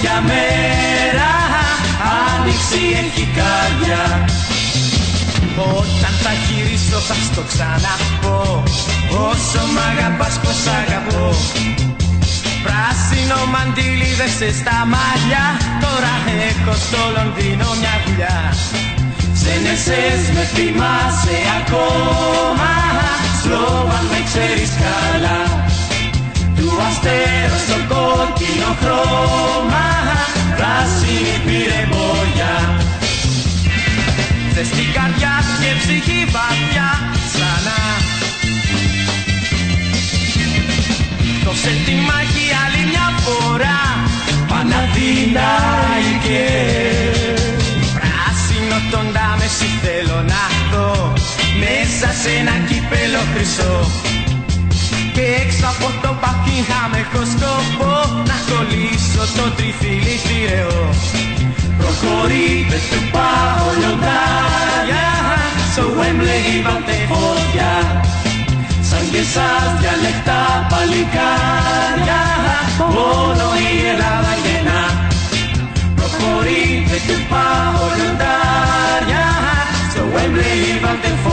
γκολ τέτοια μέρα. Άνοιξη έχει καρδιά. Όταν θα γυρίσω θα στο ξαναπώ. Όσο μ' αγαπάς πως αγαπώ. Πράσινο μαντίλι δεσαι στα μαλλιά. Τώρα έχω στο Λονδίνο μια δουλειά. Ξένεσες με θυμάσαι ακόμα. Σλόβαν με ξέρεις καλά Του αστέρω στο κόκκινο χρώμα Πράσινη πήρε μπογιά Ζεστή καρδιά και ψυχή βαθιά ξανά. Δώσε τη μάχη άλλη μια φορά Παναδυναϊκέ. Πράσινο τον τάμεση θέλω να δω Μέσα σε ένα κύπελο χρυσό Και έξω από το Buckingham έχω σκοπό Να κολλήσω το τριφύλι θηρεό Προχωρείτε του πάω λιοντάρια Στο Wembley είπατε φωτιά. Σαν και σας διαλεκτά παλικάρια Μόνο η Ελλάδα γεννά. Προχωρείτε του πάω λιοντάρια Στο Wembley είπατε φωτιά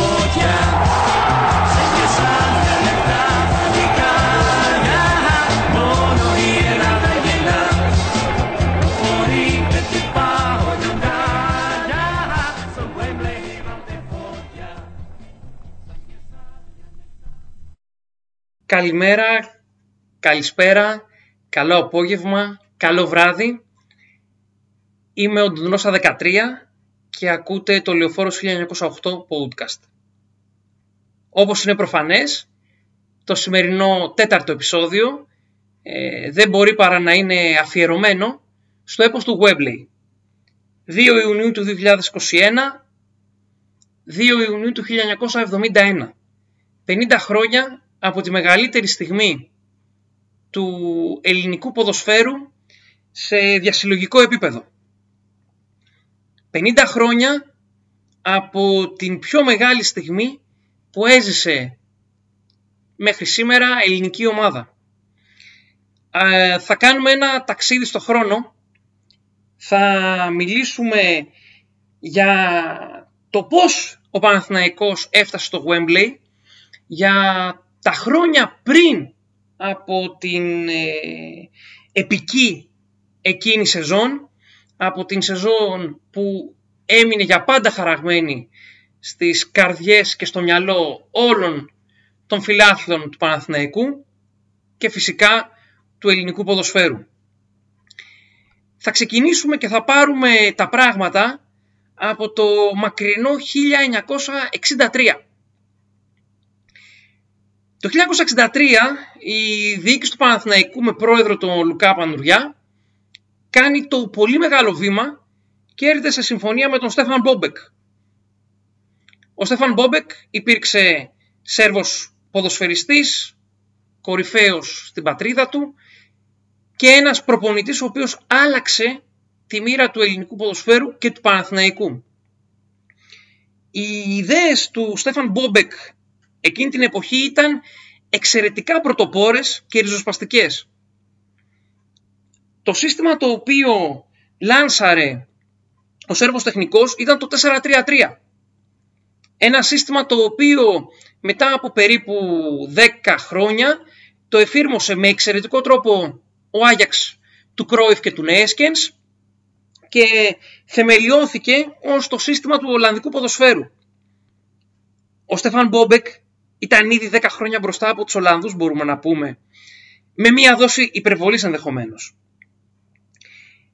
Καλημέρα, καλησπέρα, καλό απόγευμα, καλό βράδυ. Είμαι ο Ντουνόσα 13 και ακούτε το Λεωφόρος 1908 podcast. Όπως είναι προφανές, το σημερινό τέταρτο επεισόδιο ε, δεν μπορεί παρά να είναι αφιερωμένο στο έπος του Webley. 2 Ιουνίου του 2021, 2 Ιουνίου του 1971. 50 χρόνια από τη μεγαλύτερη στιγμή του ελληνικού ποδοσφαίρου σε διασυλλογικό επίπεδο. 50 χρόνια από την πιο μεγάλη στιγμή που έζησε μέχρι σήμερα ελληνική ομάδα. Α, θα κάνουμε ένα ταξίδι στο χρόνο. Θα μιλήσουμε για το πώς ο Παναθηναϊκός έφτασε στο Wembley, για τα χρόνια πριν από την ε, επική εκείνη σεζόν, από την σεζόν που έμεινε για πάντα χαραγμένη στις καρδιές και στο μυαλό όλων των φιλάθλων του Παναθηναϊκού και φυσικά του ελληνικού ποδοσφαίρου. Θα ξεκινήσουμε και θα πάρουμε τα πράγματα από το μακρινό 1963. Το 1963 η διοίκηση του Παναθηναϊκού με πρόεδρο τον Λουκά Πανουριά κάνει το πολύ μεγάλο βήμα και έρχεται σε συμφωνία με τον Στέφαν Μπόμπεκ. Ο Στέφαν Μπόμπεκ υπήρξε Σέρβος ποδοσφαιριστής, κορυφαίος στην πατρίδα του και ένας προπονητής ο οποίος άλλαξε τη μοίρα του ελληνικού ποδοσφαίρου και του Παναθηναϊκού. Οι ιδέες του Στέφαν Μπόμπεκ εκείνη την εποχή ήταν εξαιρετικά πρωτοπόρες και ριζοσπαστικές. Το σύστημα το οποίο λάνσαρε ο Σέρβος τεχνικός ήταν το 4-3-3. Ένα σύστημα το οποίο μετά από περίπου 10 χρόνια το εφήρμοσε με εξαιρετικό τρόπο ο Άγιαξ του Κρόιφ και του Νέσκενς και θεμελιώθηκε ως το σύστημα του Ολλανδικού ποδοσφαίρου. Ο Στεφάν Μπόμπεκ ήταν ήδη 10 χρόνια μπροστά από τους Ολλανδούς μπορούμε να πούμε, με μία δόση υπερβολής ενδεχομένως.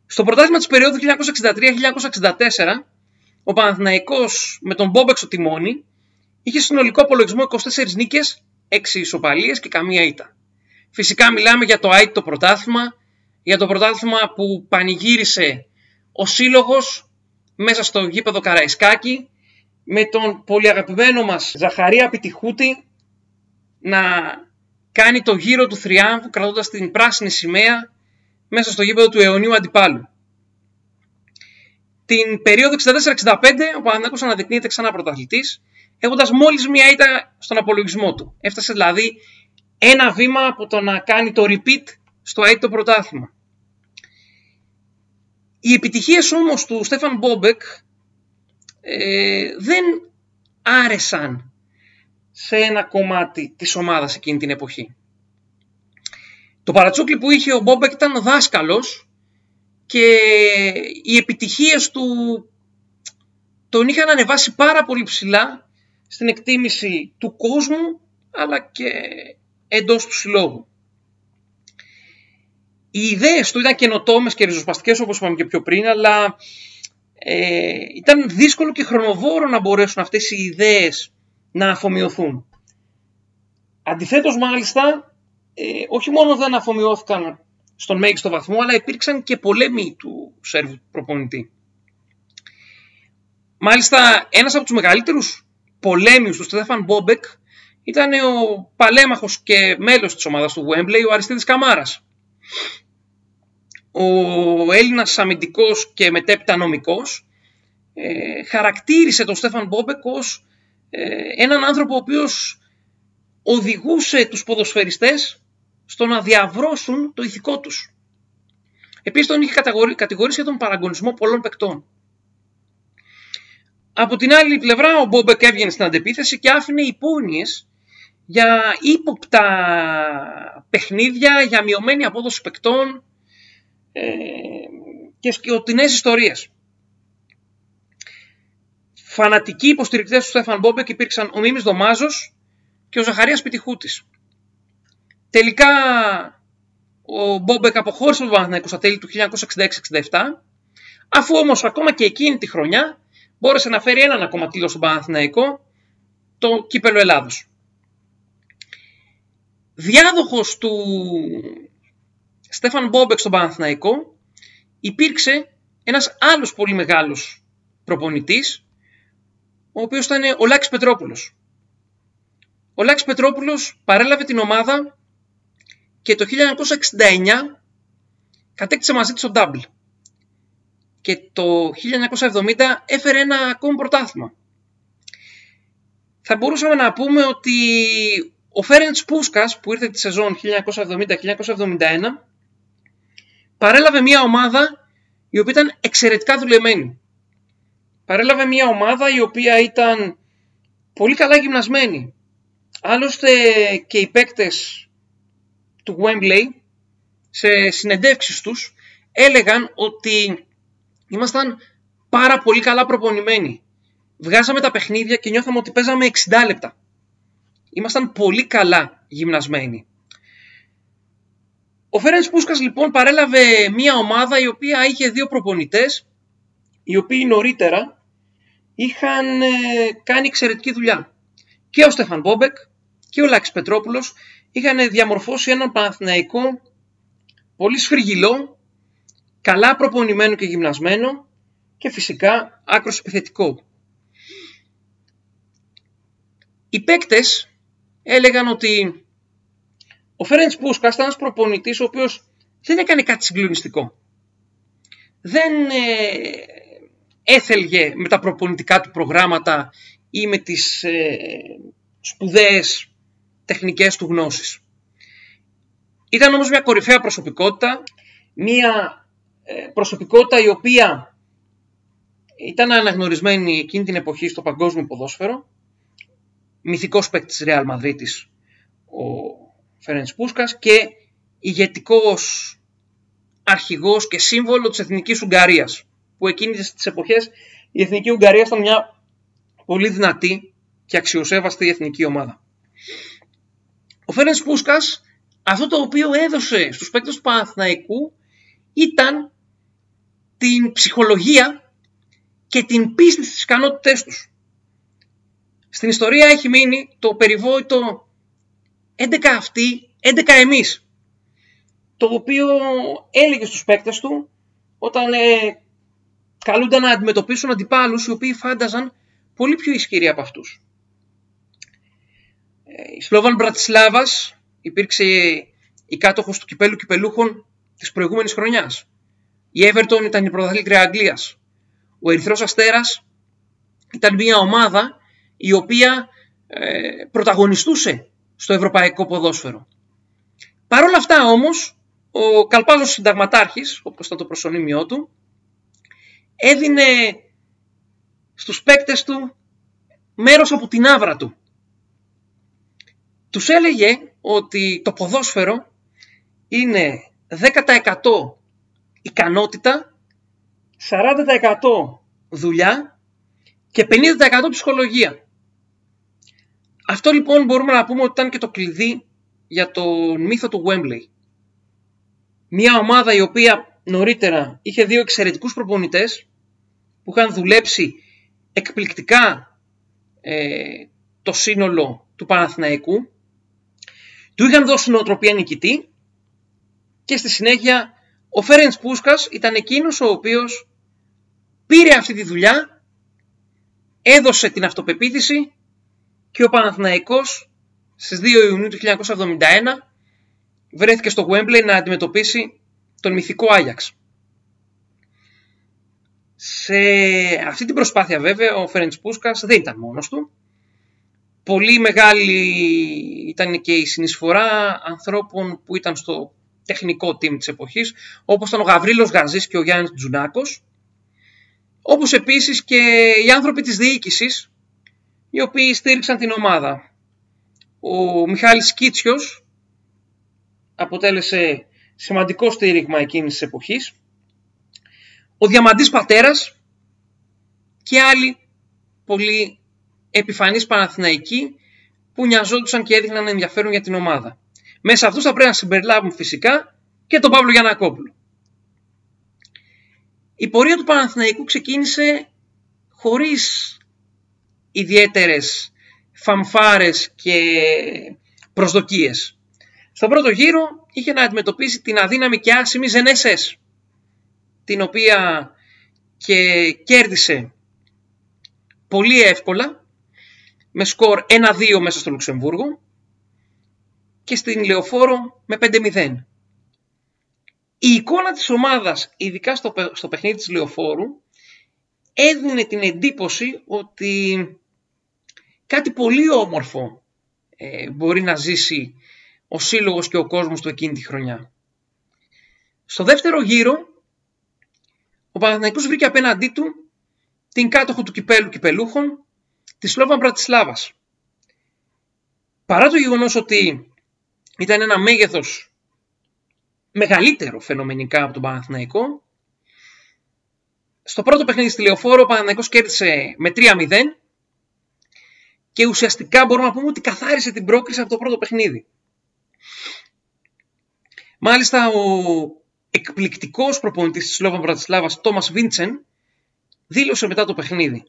Στο πρωτάθλημα της περίοδου 1963-1964, ο Παναθηναϊκός με τον Μπόμπεκ στο τιμόνι είχε συνολικό απολογισμό 24 νίκες, 6 ισοπαλίες και καμία ήττα. Φυσικά μιλάμε για το το πρωτάθλημα, για το πρωτάθλημα που πανηγύρισε ο σύλλογος μέσα στο γήπεδο Καραϊσκάκη με τον πολύ αγαπημένο μας Ζαχαρία Πιτυχούτη να κάνει το γύρο του θριάμβου κρατώντας την πράσινη σημαία μέσα στο γήπεδο του αιωνίου αντιπάλου. Την περίοδο 64-65 ο Παναθηναϊκός αναδεικνύεται ξανά πρωταθλητής, έχοντας μόλις μία ήττα στον απολογισμό του. Έφτασε δηλαδή ένα βήμα από το να κάνει το repeat στο αίτητο πρωτάθλημα. Οι επιτυχίες όμως του Στέφαν Μπόμπεκ ε, δεν άρεσαν σε ένα κομμάτι της ομάδας εκείνη την εποχή. Το παρατσούκλι που είχε ο Μπόμπεκ ήταν δάσκαλος και οι επιτυχίες του τον είχαν ανεβάσει πάρα πολύ ψηλά στην εκτίμηση του κόσμου αλλά και εντός του συλλόγου. Οι ιδέες του ήταν καινοτόμες και ριζοσπαστικές όπως είπαμε και πιο πριν αλλά ε, ήταν δύσκολο και χρονοβόρο να μπορέσουν αυτές οι ιδέες να αφομοιωθούν. Αντιθέτως μάλιστα, ε, όχι μόνο δεν αφομοιώθηκαν στον μέγιστο βαθμό, αλλά υπήρξαν και πολέμιοι του Σέρβου προπονητή. Μάλιστα, ένας από τους μεγαλύτερους πολέμιους του Στέφαν Μπόμπεκ ήταν ο παλαίμαχος και μέλος της ομάδας του Wembley, ο Αριστίδης Καμάρας. Ο Έλληνας αμυντικός και μετέπειτα νομικός ε, χαρακτήρισε τον Στέφαν Μπόμπεκ ως ε, έναν άνθρωπο ο οποίος οδηγούσε τους ποδοσφαιριστές στο να διαβρώσουν το ηθικό τους. Επίσης τον είχε κατηγορήσει για τον παραγωνισμό πολλών παικτών. Από την άλλη πλευρά ο Μπόμπεκ έβγαινε στην αντεπίθεση και άφηνε υπόνοιες για ύποπτα παιχνίδια, για μειωμένη απόδοση παικτών ε, και σκοτεινές ιστορίες. Φανατικοί υποστηρικτές του Στέφαν Μπόμπεκ υπήρξαν ο Μίμης Δωμάζος και ο Ζαχαρίας Πιτυχούτης. Τελικά ο Μπόμπεκ αποχώρησε από τον Παναθηναϊκό στα τέλη του 1966-67, αφού όμως ακόμα και εκείνη τη χρονιά μπόρεσε να φέρει έναν ακόμα τίτλο στον Παναθηναϊκό, το κύπελλο Ελλάδος. Διάδοχος του Στέφαν Μπόμπεκ στον Παναθηναϊκό υπήρξε ένας άλλος πολύ μεγάλος προπονητής, ο οποίος ήταν ο Λάκης Πετρόπουλος. Ο Λάκης Πετρόπουλος παρέλαβε την ομάδα και το 1969 κατέκτησε μαζί της ο Ντάμπλ. Και το 1970 έφερε ένα ακόμη πρωτάθλημα. Θα μπορούσαμε να πούμε ότι ο Φέρεντς Πούσκας που ήρθε τη σεζόν 1970-1971 παρέλαβε μια ομάδα η οποία ήταν εξαιρετικά δουλεμένη παρέλαβε μια ομάδα η οποία ήταν πολύ καλά γυμνασμένη. Άλλωστε και οι παίκτες του Wembley σε συνεντεύξεις τους έλεγαν ότι ήμασταν πάρα πολύ καλά προπονημένοι. Βγάζαμε τα παιχνίδια και νιώθαμε ότι παίζαμε 60 λεπτά. Ήμασταν πολύ καλά γυμνασμένοι. Ο Φέρενς Πούσκας λοιπόν παρέλαβε μια ομάδα η οποία είχε δύο προπονητές οι οποίοι νωρίτερα είχαν ε, κάνει εξαιρετική δουλειά. Και ο Στέφαν Μπόμπεκ και ο Λάκης Πετρόπουλος είχαν διαμορφώσει έναν Παναθηναϊκό πολύ σφριγγυλό, καλά προπονημένο και γυμνασμένο και φυσικά άκρος επιθετικό. Οι παίκτες έλεγαν ότι ο Φέρεντς Πούσκας ήταν ένας προπονητής ο οποίος δεν έκανε κάτι συγκλονιστικό. Δεν ε, έθελγε με τα προπονητικά του προγράμματα ή με τις ε, σπουδαίες τεχνικές του γνώσεις. Ήταν όμως μια κορυφαία προσωπικότητα, μια ε, προσωπικότητα η οποία ήταν αναγνωρισμένη εκείνη την εποχή στο παγκόσμιο ποδόσφαιρο, μυθικός παίκτης Real Madrid ο Φέρενς Πούσκας και ηγετικός αρχηγός και σύμβολο της Εθνικής Ουγγαρίας που εκείνες τις εποχές η Εθνική Ουγγαρία ήταν μια πολύ δυνατή και αξιοσέβαστη εθνική ομάδα. Ο Φέρενς Πούσκας αυτό το οποίο έδωσε στους παίκτες του Παναθηναϊκού ήταν την ψυχολογία και την πίστη στις ικανότητές τους. Στην ιστορία έχει μείνει το περιβόητο 11 αυτοί, 11 εμείς. Το οποίο έλεγε στους παίκτες του όταν ε, καλούνταν να αντιμετωπίσουν αντιπάλους οι οποίοι φάνταζαν πολύ πιο ισχυροί από αυτούς. Ε, η Σλόβαν Μπρατισλάβας υπήρξε η κάτοχος του κυπέλου κυπελούχων της προηγούμενης χρονιάς. Η Everton ήταν η πρωταθλήτρια Αγγλίας. Ο Ερυθρός Αστέρας ήταν μια ομάδα η οποία ε, πρωταγωνιστούσε στο ευρωπαϊκό ποδόσφαιρο. Παρ' όλα αυτά όμως, ο Καλπάζος Συνταγματάρχης, όπως ήταν το προσωνύμιό του, έδινε στους παίκτες του μέρος από την άβρα του. Τους έλεγε ότι το ποδόσφαιρο είναι 10% ικανότητα, 40% δουλειά και 50% ψυχολογία. Αυτό λοιπόν μπορούμε να πούμε ότι ήταν και το κλειδί για το μύθο του Wembley. Μια ομάδα η οποία νωρίτερα είχε δύο εξαιρετικούς προπονητές που είχαν δουλέψει εκπληκτικά ε, το σύνολο του Παναθηναϊκού του είχαν δώσει νοοτροπία νικητή και στη συνέχεια ο Φέρεντς Πούσκας ήταν εκείνος ο οποίος πήρε αυτή τη δουλειά, έδωσε την αυτοπεποίθηση και ο Παναθηναϊκός στις 2 Ιουνίου του 1971 βρέθηκε στο Wembley να αντιμετωπίσει τον μυθικό Άγιαξ. Σε αυτή την προσπάθεια βέβαια ο Φέρεντς Πούσκας δεν ήταν μόνος του. Πολύ μεγάλη ήταν και η συνεισφορά ανθρώπων που ήταν στο τεχνικό team της εποχής, όπως ήταν ο Γαβρίλος Γαζής και ο Γιάννης Τζουνάκος, όπως επίσης και οι άνθρωποι της διοίκησης, οι οποίοι στήριξαν την ομάδα. Ο Μιχάλης Κίτσιος αποτέλεσε σημαντικό στήριγμα εκείνης της εποχής, ο Διαμαντής Πατέρας και άλλοι πολύ επιφανείς Παναθηναϊκοί που νοιαζόντουσαν και έδειχναν ενδιαφέρον για την ομάδα. Μέσα αυτούς θα πρέπει να συμπεριλάβουν φυσικά και τον Παύλο Γιανακόπουλο. Η πορεία του Παναθηναϊκού ξεκίνησε χωρίς ιδιαίτερες φαμφάρες και προσδοκίες. Στον πρώτο γύρο είχε να αντιμετωπίσει την αδύναμη και άσημη Ζενέσες, την οποία και κέρδισε πολύ εύκολα με σκορ 1-2 μέσα στο Λουξεμβούργο και στην Λεωφόρο με 5-0. Η εικόνα της ομάδας, ειδικά στο, στο παιχνίδι της Λεωφόρου, έδινε την εντύπωση ότι κάτι πολύ όμορφο ε, μπορεί να ζήσει ο σύλλογος και ο κόσμος του εκείνη τη χρονιά. Στο δεύτερο γύρο, ο Παναθηναϊκός βρήκε απέναντί του την κάτοχο του κυπέλου κυπελούχων, τη Σλόβα Μπρατισλάβας. Παρά το γεγονός ότι ήταν ένα μέγεθος μεγαλύτερο φαινομενικά από τον Παναθηναϊκό. Στο πρώτο παιχνίδι στη Λεωφόρο ο Παναθηναϊκός κέρδισε με 3-0 και ουσιαστικά μπορούμε να πούμε ότι καθάρισε την πρόκριση από το πρώτο παιχνίδι. Μάλιστα ο εκπληκτικός προπονητής της Σλόβα Βρατισλάβας, Τόμας Βίντσεν, δήλωσε μετά το παιχνίδι.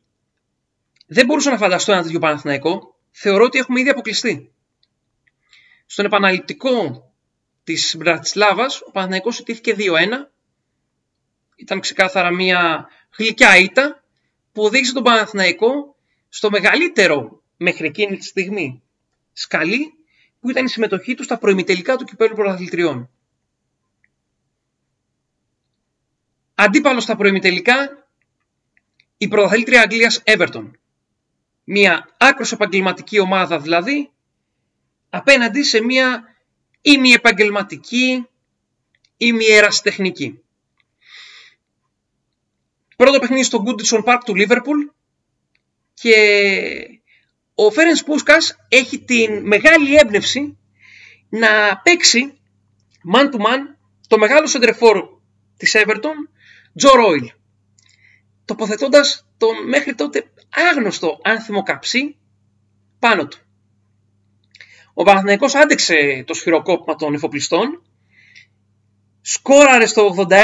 Δεν μπορούσα να φανταστώ ένα τέτοιο Παναθηναϊκό. Θεωρώ ότι έχουμε ήδη αποκλειστεί. Στον επαναληπτικό της Μπρατισλάβας, ο Παναθηναϊκός ιτήθηκε 2-1. Ήταν ξεκάθαρα μια γλυκιά ήττα που οδήγησε τον Παναθηναϊκό στο μεγαλύτερο μέχρι εκείνη τη στιγμή σκαλί που ήταν η συμμετοχή του στα προημιτελικά του κυπέλου πρωταθλητριών. Αντίπαλο στα προημιτελικά η πρωταθλήτρια Αγγλίας Everton. Μια άκρος επαγγελματική ομάδα δηλαδή απέναντι σε μια ημιεπαγγελματική, ημιερασιτεχνική. Πρώτο παιχνίδι στο Goodison Park του Λίβερπουλ και ο Φέρενς Πούσκας έχει την μεγάλη έμπνευση να παίξει man to man το μεγάλο σεντρεφόρ της Everton, Τζο Ρόιλ, τοποθετώντας τον μέχρι τότε άγνωστο άνθιμο καψί πάνω του. Ο Παναθηναϊκός άντεξε το σφυροκόπημα των εφοπλιστών, σκόραρε στο 81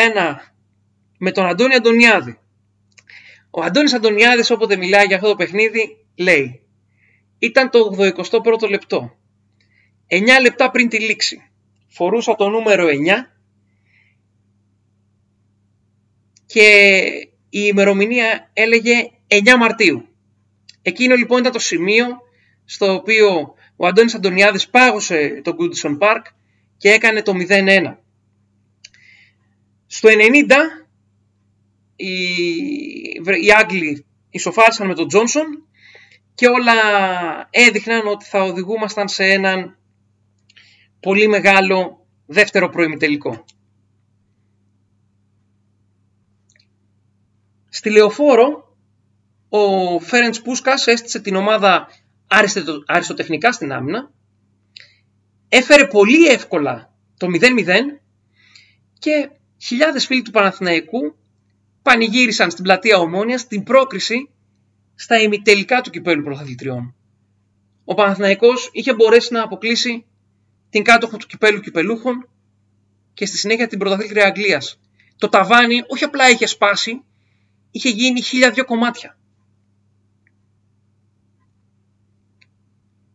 με τον Αντώνη Αντωνιάδη. Ο Αντώνης Αντωνιάδης όποτε μιλάει για αυτό το παιχνίδι λέει ήταν το 81ο λεπτό. 9 λεπτά πριν τη λήξη. Φορούσα το νούμερο 9 και η ημερομηνία έλεγε 9 Μαρτίου. Εκείνο λοιπόν ήταν το σημείο στο οποίο ο Αντώνης Αντωνιάδης πάγωσε το Goodison Park και έκανε το 0-1. Στο 90 οι, οι Άγγλοι ισοφάρισαν με τον Τζόνσον και όλα έδειχναν ότι θα οδηγούμασταν σε έναν πολύ μεγάλο δεύτερο προημιτελικό. Στη Λεωφόρο, ο Φέρεντς Πούσκας έστησε την ομάδα αριστοτεχνικά στην άμυνα, έφερε πολύ εύκολα το 0-0 και χιλιάδες φίλοι του Παναθηναϊκού πανηγύρισαν στην πλατεία Ομόνιας την πρόκριση στα ημιτελικά του κυπέλου πρωταθλητριών. Ο Παναθηναϊκός είχε μπορέσει να αποκλείσει την κάτοχο του κυπέλου κυπελούχων και στη συνέχεια την πρωταθλήτρια Αγγλίας. Το ταβάνι όχι απλά είχε σπάσει, είχε γίνει χίλια δυο κομμάτια.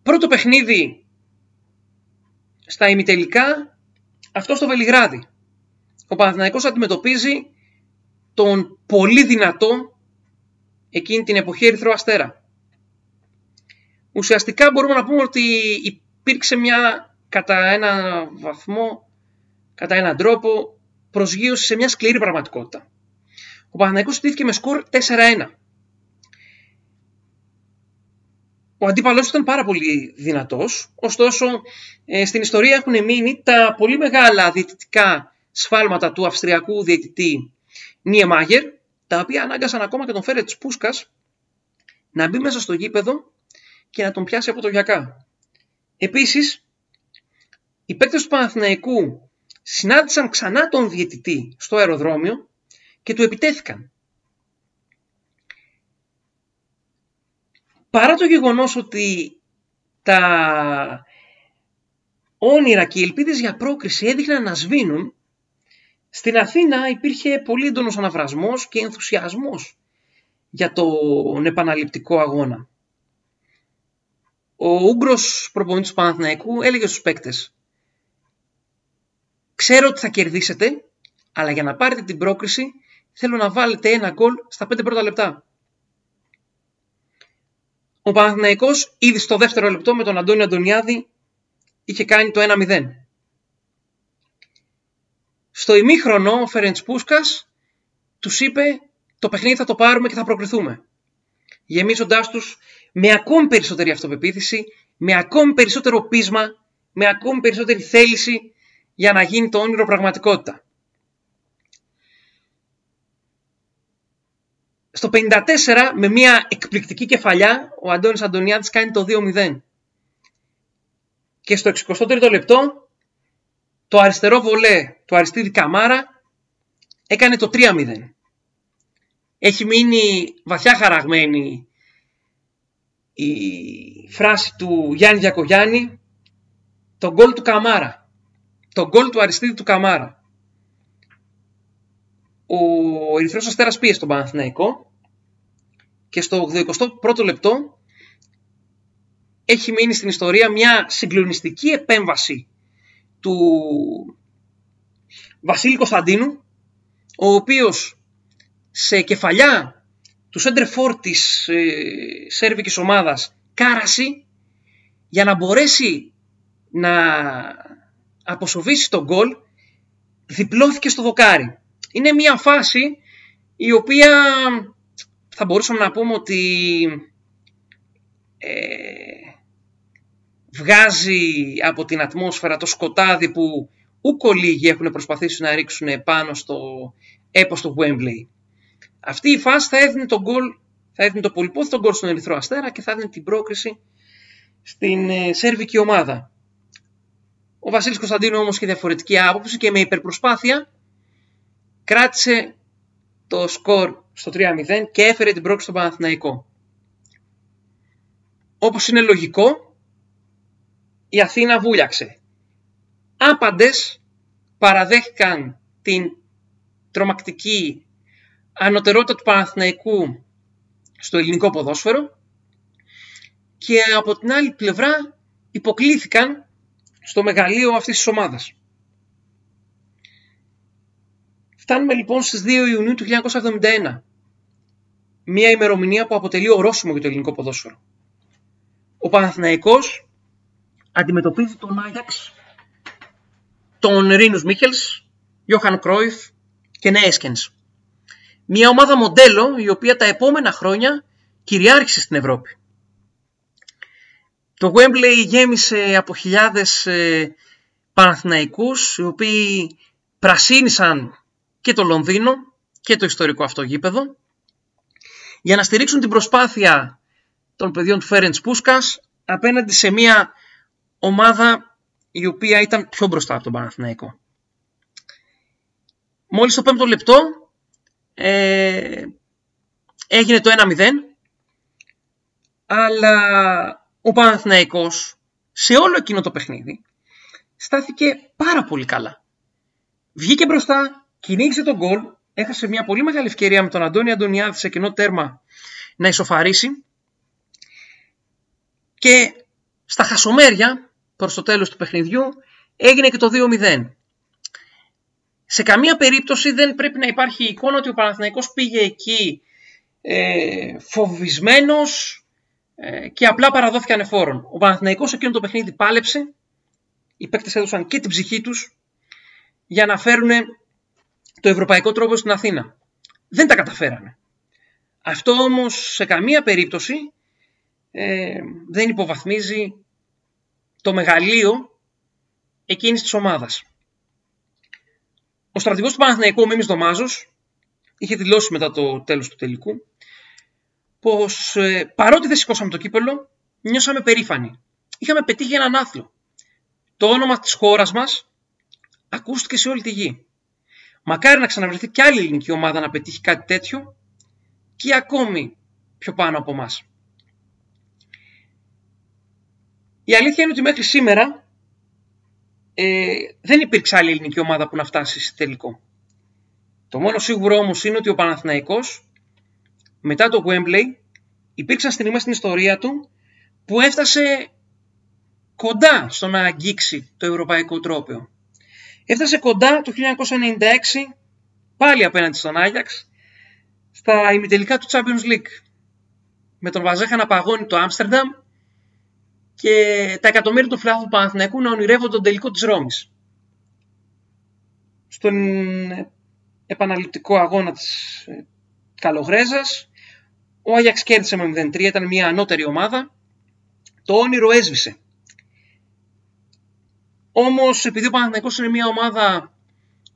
Πρώτο παιχνίδι στα ημιτελικά, αυτό στο Βελιγράδι. Ο Παναθηναϊκός αντιμετωπίζει τον πολύ δυνατό εκείνη την εποχή Ερυθρό Αστέρα. Ουσιαστικά μπορούμε να πούμε ότι υπήρξε μια κατά ένα βαθμό, κατά έναν τρόπο, προσγείωση σε μια σκληρή πραγματικότητα. Ο Παναθηναϊκός στήθηκε με σκορ 4-1. Ο αντίπαλός ήταν πάρα πολύ δυνατός, ωστόσο ε, στην ιστορία έχουν μείνει τα πολύ μεγάλα διαιτητικά σφάλματα του αυστριακού διαιτητή Μάγερ, τα οποία ανάγκασαν ακόμα και τον Φέρετς Πούσκας να μπει μέσα στο γήπεδο και να τον πιάσει από το γιακά. Επίσης, οι παίκτες του Παναθηναϊκού συνάντησαν ξανά τον διαιτητή στο αεροδρόμιο και του επιτέθηκαν. Παρά το γεγονός ότι τα όνειρα και οι ελπίδες για πρόκριση έδειχναν να σβήνουν, στην Αθήνα υπήρχε πολύ έντονος αναβρασμός και ενθουσιασμός για τον επαναληπτικό αγώνα. Ο Ούγκρος προπονητής του Παναθηναϊκού έλεγε στους παίκτες «Ξέρω ότι θα κερδίσετε, αλλά για να πάρετε την πρόκριση θέλω να βάλετε ένα γκολ στα πέντε πρώτα λεπτά». Ο Παναθηναϊκός ήδη στο δεύτερο λεπτό με τον Αντώνιο Αντωνιάδη είχε κάνει το 1-0. Στο ημίχρονο ο Φερεντς Πούσκας τους είπε το παιχνίδι θα το πάρουμε και θα προκριθούμε. Γεμίζοντάς τους με ακόμη περισσότερη αυτοπεποίθηση, με ακόμη περισσότερο πείσμα, με ακόμη περισσότερη θέληση για να γίνει το όνειρο πραγματικότητα. Στο 54 με μια εκπληκτική κεφαλιά ο Αντώνης Αντωνιάδης κάνει το 2-0. Και στο 63ο λεπτό το αριστερό βολέ του Αριστίδη Καμάρα έκανε το 3-0. Έχει μείνει βαθιά χαραγμένη η φράση του Γιάννη Γιακογιάννη το γκολ του Το γκολ του Αριστίδη του Καμάρα. Ο Ερυθρός Αστέρας πίεσε τον Παναθηναϊκό και στο 81ο λεπτό έχει μείνει στην ιστορία μια συγκλονιστική επέμβαση του Βασίλη Κωνσταντίνου ο οποίος σε κεφαλιά του σέντρεφόρ της ε, σέρβικης ομάδας Κάραση για να μπορέσει να αποσοβήσει τον γκολ διπλώθηκε στο δοκάρι. Είναι μια φάση η οποία θα μπορούσαμε να πούμε ότι ε, βγάζει από την ατμόσφαιρα το σκοτάδι που ούκο λίγοι έχουν προσπαθήσει να ρίξουν πάνω στο έπος του Wembley. Αυτή η φάση θα έδινε τον γκολ, θα έδινε το πολυπόθητο γκολ στον Ερυθρό Αστέρα και θα έδινε την πρόκριση στην ε, σέρβικη ομάδα. Ο Βασίλης Κωνσταντίνου όμως είχε διαφορετική άποψη και με υπερπροσπάθεια κράτησε το σκορ στο 3-0 και έφερε την πρόκληση στον Παναθηναϊκό. Όπως είναι λογικό, η Αθήνα βούλιαξε. Άπαντες παραδέχτηκαν την τρομακτική ανωτερότητα του Παναθηναϊκού στο ελληνικό ποδόσφαιρο και από την άλλη πλευρά υποκλήθηκαν στο μεγαλείο αυτής της ομάδας. Φτάνουμε λοιπόν στις 2 Ιουνίου του 1971. Μια ημερομηνία που αποτελεί ορόσημο για το ελληνικό ποδόσφαιρο. Ο Παναθηναϊκός αντιμετωπίζει τον Άγιαξ, τον Ρίνους Μίχελς, Γιώχαν Κρόιφ, και Νέσκενς. Μια ομάδα μοντέλο η οποία τα επόμενα χρόνια κυριάρχησε στην Ευρώπη. Το Wembley γέμισε από χιλιάδες ε, Παναθηναϊκούς οι οποίοι πρασίνησαν και το Λονδίνο και το ιστορικό αυτό γήπεδο για να στηρίξουν την προσπάθεια των παιδιών του Φέρεντς Πούσκας απέναντι σε μια ομάδα η οποία ήταν πιο μπροστά από τον Παναθηναϊκό. Μόλις το πέμπτο λεπτό ε, έγινε το 1-0 αλλά ο Παναθηναϊκός σε όλο εκείνο το παιχνίδι στάθηκε πάρα πολύ καλά. Βγήκε μπροστά, κυνήγησε τον γκολ, έχασε μια πολύ μεγάλη ευκαιρία με τον Αντώνη Αντωνιάδης σε κοινό τέρμα να ισοφαρίσει και στα χασομέρια προς το τέλος του παιχνιδιού έγινε και το 2-0. Σε καμία περίπτωση δεν πρέπει να υπάρχει εικόνα ότι ο Παναθηναϊκός πήγε εκεί ε, φοβισμένος ε, και απλά παραδόθηκε ανεφόρον. Ο Παναθηναϊκός εκείνο το παιχνίδι πάλεψε, οι παίκτες έδωσαν και την ψυχή τους για να φέρουν το ευρωπαϊκό τρόπο στην Αθήνα. Δεν τα καταφέρανε. Αυτό όμως σε καμία περίπτωση ε, δεν υποβαθμίζει το μεγαλείο εκείνης της ομάδας. Ο στρατηγός του Παναθηναϊκού, ο Μίμης Δωμάζος, είχε δηλώσει μετά το τέλος του τελικού πως ε, παρότι δεν σηκώσαμε το κύπελο, νιώσαμε περήφανοι. Είχαμε πετύχει έναν άθλο. Το όνομα της χώρας μας ακούστηκε σε όλη τη γη. Μακάρι να ξαναβρεθεί κι άλλη ελληνική ομάδα να πετύχει κάτι τέτοιο και ακόμη πιο πάνω από εμάς. Η αλήθεια είναι ότι μέχρι σήμερα ε, δεν υπήρξε άλλη ελληνική ομάδα που να φτάσει σε τελικό. Το μόνο σίγουρο όμως είναι ότι ο Παναθηναϊκός μετά το Wembley υπήρξαν στιγμές στην ιστορία του που έφτασε κοντά στο να αγγίξει το ευρωπαϊκό τρόπαιο. Έφτασε κοντά το 1996 πάλι απέναντι στον Άγιαξ στα ημιτελικά του Champions League με τον Βαζέχα να παγώνει το Άμστερνταμ και τα εκατομμύρια του φιλάθλου του Παναθηναϊκού να ονειρεύονται τον τελικό της Ρώμης. Στον επαναληπτικό αγώνα της ε, Καλογρέζας ο Άγιαξ κέρδισε με 0-3, ήταν μια ανώτερη ομάδα. Το όνειρο έσβησε. Όμως επειδή ο Παναθηναϊκός είναι μια ομάδα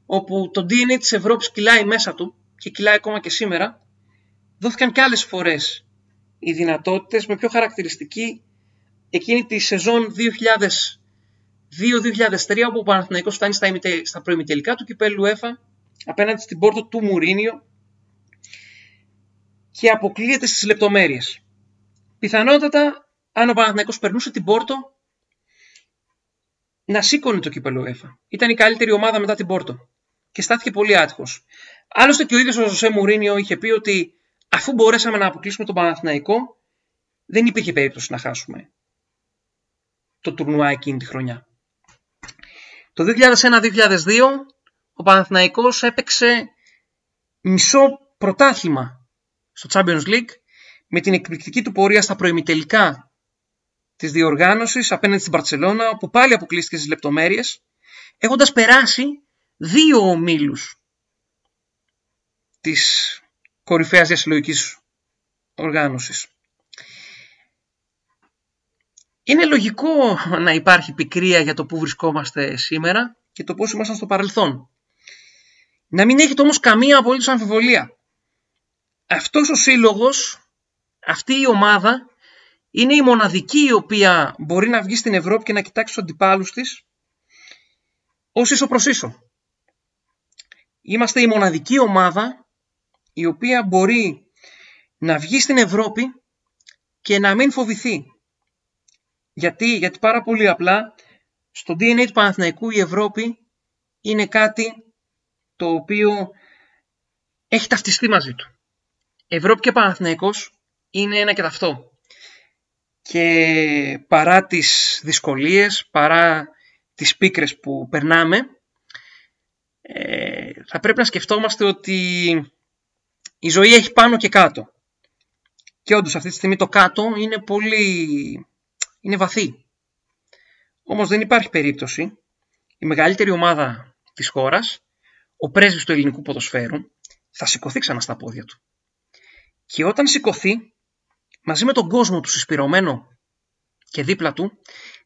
όπου το DNA της Ευρώπης κυλάει μέσα του και κυλάει ακόμα και σήμερα, δόθηκαν και άλλες φορές οι δυνατότητες με πιο χαρακτηριστική εκείνη τη σεζόν 2002-2003 όπου ο Παναθηναϊκός φτάνει στα, στα προημιτελικά του κυπέλου ΕΦΑ απέναντι στην πόρτο του Μουρίνιο και αποκλείεται στις λεπτομέρειες. Πιθανότατα, αν ο Παναθηναϊκός περνούσε την Πόρτο, να σήκωνε το κύπελο ΕΦΑ. Ήταν η καλύτερη ομάδα μετά την Πόρτο και στάθηκε πολύ άτυχος. Άλλωστε και ο ίδιος ο Ζωσέ Μουρίνιο είχε πει ότι αφού μπορέσαμε να αποκλείσουμε τον Παναθηναϊκό, δεν υπήρχε περίπτωση να χάσουμε το τουρνουά εκείνη τη χρονιά. Το 2001-2002 ο Παναθηναϊκός έπαιξε μισό πρωτάθλημα στο Champions League με την εκπληκτική του πορεία στα προημιτελικά της διοργάνωσης απέναντι στην Παρσελώνα όπου πάλι αποκλείστηκε στις λεπτομέρειες έχοντας περάσει δύο ομίλους της κορυφαίας διασυλλογικής οργάνωσης. Είναι λογικό να υπάρχει πικρία για το που βρισκόμαστε σήμερα και το πώς ήμασταν στο παρελθόν. Να μην έχετε όμως καμία απολύτως αμφιβολία αυτός ο σύλλογος, αυτή η ομάδα είναι η μοναδική η οποία μπορεί να βγει στην Ευρώπη και να κοιτάξει τους αντιπάλους της ως ίσο προς ίσο. Είμαστε η μοναδική ομάδα η οποία μπορεί να βγει στην Ευρώπη και να μην φοβηθεί. Γιατί, γιατί πάρα πολύ απλά στο DNA του Παναθηναϊκού η Ευρώπη είναι κάτι το οποίο έχει ταυτιστεί μαζί του. Ευρώπη και Παναθηναϊκός είναι ένα και ταυτό. Και παρά τις δυσκολίες, παρά τις πίκρες που περνάμε, ε, θα πρέπει να σκεφτόμαστε ότι η ζωή έχει πάνω και κάτω. Και όντως αυτή τη στιγμή το κάτω είναι πολύ... είναι βαθύ. Όμως δεν υπάρχει περίπτωση η μεγαλύτερη ομάδα της χώρας, ο πρέσβης του ελληνικού ποδοσφαίρου θα σηκωθεί ξανά στα πόδια του. Και όταν σηκωθεί, μαζί με τον κόσμο του συσπηρωμένο και δίπλα του,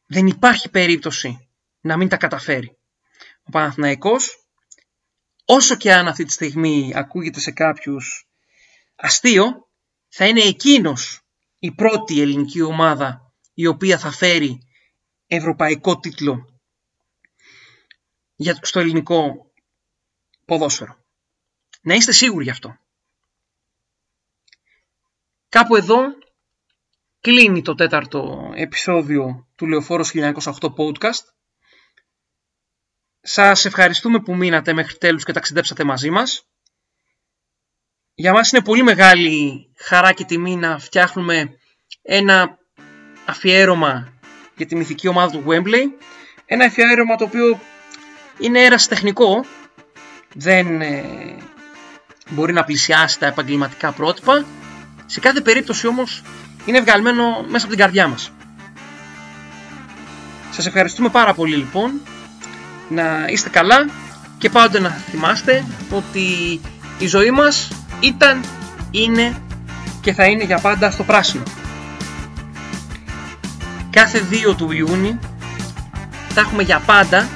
δεν υπάρχει περίπτωση να μην τα καταφέρει. Ο Παναθηναϊκός, όσο και αν αυτή τη στιγμή ακούγεται σε κάποιους αστείο, θα είναι εκείνος η πρώτη ελληνική ομάδα η οποία θα φέρει ευρωπαϊκό τίτλο στο ελληνικό ποδόσφαιρο. Να είστε σίγουροι γι' αυτό. Κάπου εδώ κλείνει το τέταρτο επεισόδιο του Λεωφόρος 1908 podcast. Σας ευχαριστούμε που μείνατε μέχρι τέλους και ταξιδέψατε μαζί μας. Για μας είναι πολύ μεγάλη χαρά και τιμή να φτιάχνουμε ένα αφιέρωμα για τη μυθική ομάδα του Wembley. Ένα αφιέρωμα το οποίο είναι τεχνικό, δεν ε, μπορεί να πλησιάσει τα επαγγελματικά πρότυπα. Σε κάθε περίπτωση όμως είναι βγαλμένο μέσα από την καρδιά μας. Σας ευχαριστούμε πάρα πολύ λοιπόν, να είστε καλά και πάντοτε να θυμάστε ότι η ζωή μας ήταν, είναι και θα είναι για πάντα στο πράσινο. Κάθε 2 του Ιούνιου θα έχουμε για πάντα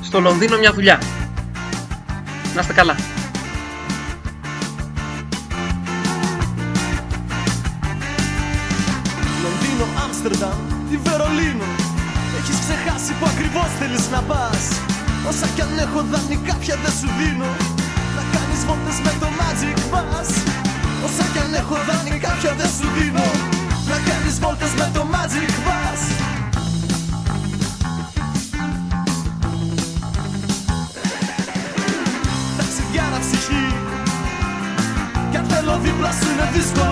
στο Λονδίνο μια δουλειά. Να είστε καλά. Λονδίνο, Άμστερνταμ ή Βερολίνο. Έχεις ξεχάσει που ακριβώς θέλεις να πας. Όσα κι αν έχω δανεικά πια δεν σου δίνω. Να κάνεις βόλτες με το Magic Bus. Όσα κι αν έχω δανεικά πια δεν σου δίνω Να κάνεις βόλτες με το Magic Bus. Ταξιδιάρα ψυχή Κι αν θέλω δίπλα σου είναι δύσκολο